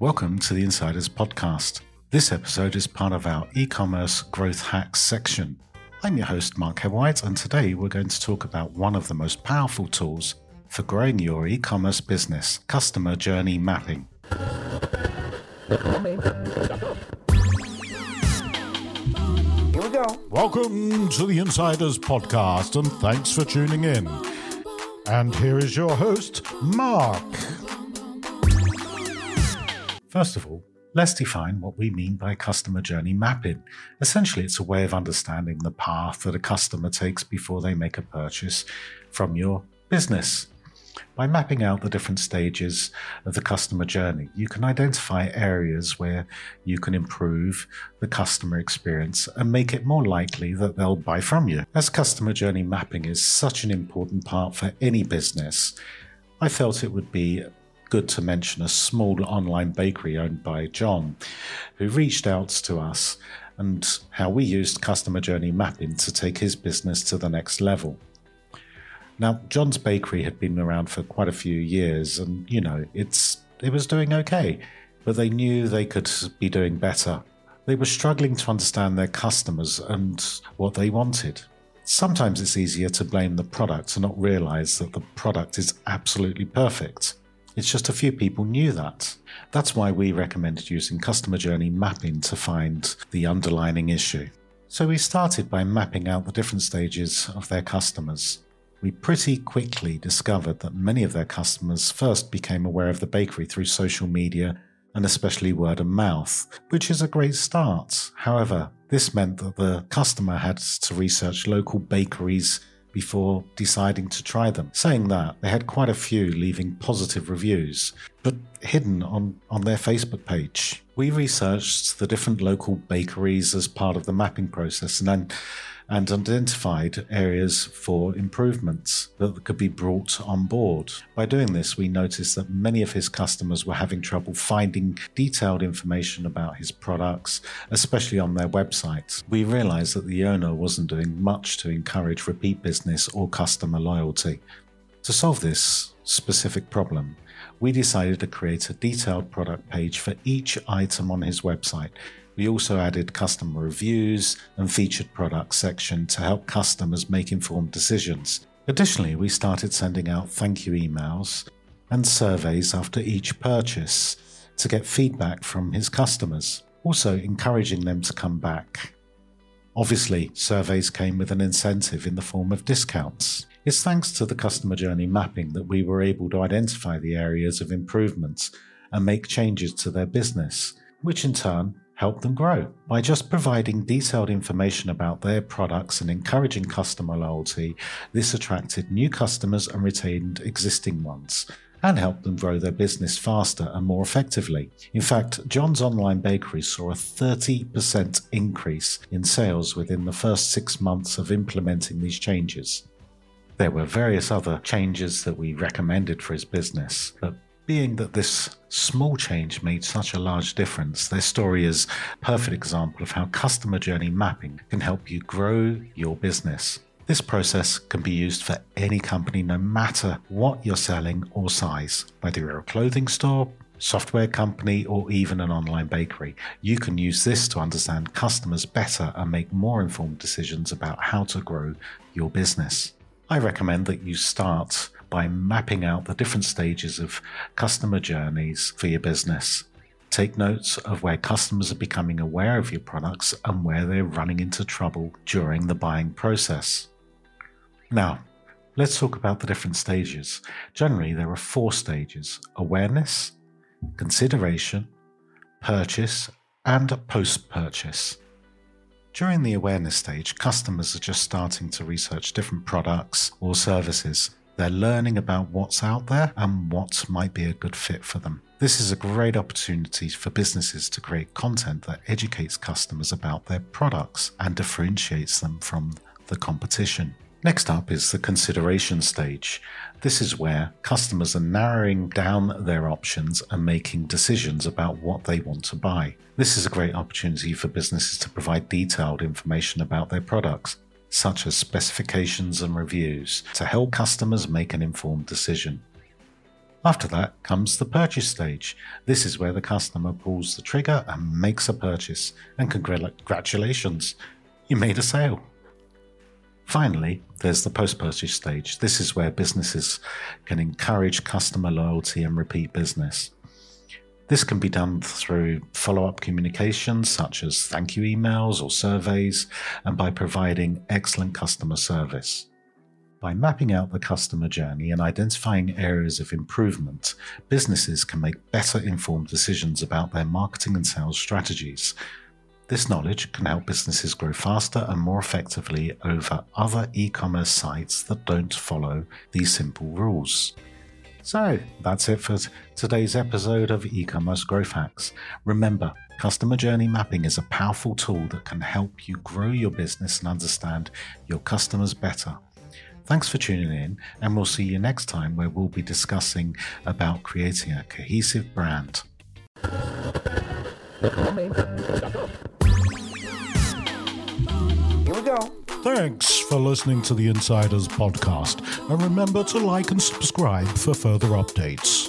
Welcome to the Insiders Podcast. This episode is part of our e commerce growth hacks section. I'm your host, Mark Hewhite, and today we're going to talk about one of the most powerful tools for growing your e commerce business customer journey mapping. Here we go. Welcome to the Insiders Podcast, and thanks for tuning in. And here is your host, Mark. First of all, let's define what we mean by customer journey mapping. Essentially, it's a way of understanding the path that a customer takes before they make a purchase from your business. By mapping out the different stages of the customer journey, you can identify areas where you can improve the customer experience and make it more likely that they'll buy from you. As customer journey mapping is such an important part for any business, I felt it would be good to mention a small online bakery owned by John, who reached out to us and how we used customer journey mapping to take his business to the next level. Now, John's bakery had been around for quite a few years, and you know, it's it was doing okay, but they knew they could be doing better. They were struggling to understand their customers and what they wanted. Sometimes it's easier to blame the product and not realize that the product is absolutely perfect. It's just a few people knew that. That's why we recommended using customer journey mapping to find the underlining issue. So we started by mapping out the different stages of their customers. We pretty quickly discovered that many of their customers first became aware of the bakery through social media and especially word of mouth, which is a great start. However, this meant that the customer had to research local bakeries before deciding to try them. Saying that, they had quite a few leaving positive reviews, but hidden on, on their Facebook page. We researched the different local bakeries as part of the mapping process and then and identified areas for improvements that could be brought on board. By doing this, we noticed that many of his customers were having trouble finding detailed information about his products, especially on their websites. We realized that the owner wasn't doing much to encourage repeat business or customer loyalty. To solve this specific problem, we decided to create a detailed product page for each item on his website we also added customer reviews and featured products section to help customers make informed decisions. Additionally, we started sending out thank you emails and surveys after each purchase to get feedback from his customers, also encouraging them to come back. Obviously, surveys came with an incentive in the form of discounts. It's thanks to the customer journey mapping that we were able to identify the areas of improvements and make changes to their business, which in turn help them grow. By just providing detailed information about their products and encouraging customer loyalty, this attracted new customers and retained existing ones and helped them grow their business faster and more effectively. In fact, John's online bakery saw a 30% increase in sales within the first six months of implementing these changes. There were various other changes that we recommended for his business, but being that this small change made such a large difference, their story is a perfect example of how customer journey mapping can help you grow your business. This process can be used for any company, no matter what you're selling or size, whether you're a clothing store, software company, or even an online bakery. You can use this to understand customers better and make more informed decisions about how to grow your business. I recommend that you start by mapping out the different stages of customer journeys for your business. Take notes of where customers are becoming aware of your products and where they're running into trouble during the buying process. Now, let's talk about the different stages. Generally, there are four stages awareness, consideration, purchase, and post purchase. During the awareness stage, customers are just starting to research different products or services they're learning about what's out there and what might be a good fit for them. This is a great opportunity for businesses to create content that educates customers about their products and differentiates them from the competition. Next up is the consideration stage. This is where customers are narrowing down their options and making decisions about what they want to buy. This is a great opportunity for businesses to provide detailed information about their products such as specifications and reviews, to help customers make an informed decision. After that comes the purchase stage. This is where the customer pulls the trigger and makes a purchase. And congratulations, you made a sale. Finally, there's the post purchase stage. This is where businesses can encourage customer loyalty and repeat business. This can be done through follow up communications such as thank you emails or surveys, and by providing excellent customer service. By mapping out the customer journey and identifying areas of improvement, businesses can make better informed decisions about their marketing and sales strategies. This knowledge can help businesses grow faster and more effectively over other e commerce sites that don't follow these simple rules. So that's it for today's episode of e commerce growth hacks. Remember, customer journey mapping is a powerful tool that can help you grow your business and understand your customers better. Thanks for tuning in, and we'll see you next time where we'll be discussing about creating a cohesive brand. We go. Thanks for listening to the Insiders podcast, and remember to like and subscribe for further updates.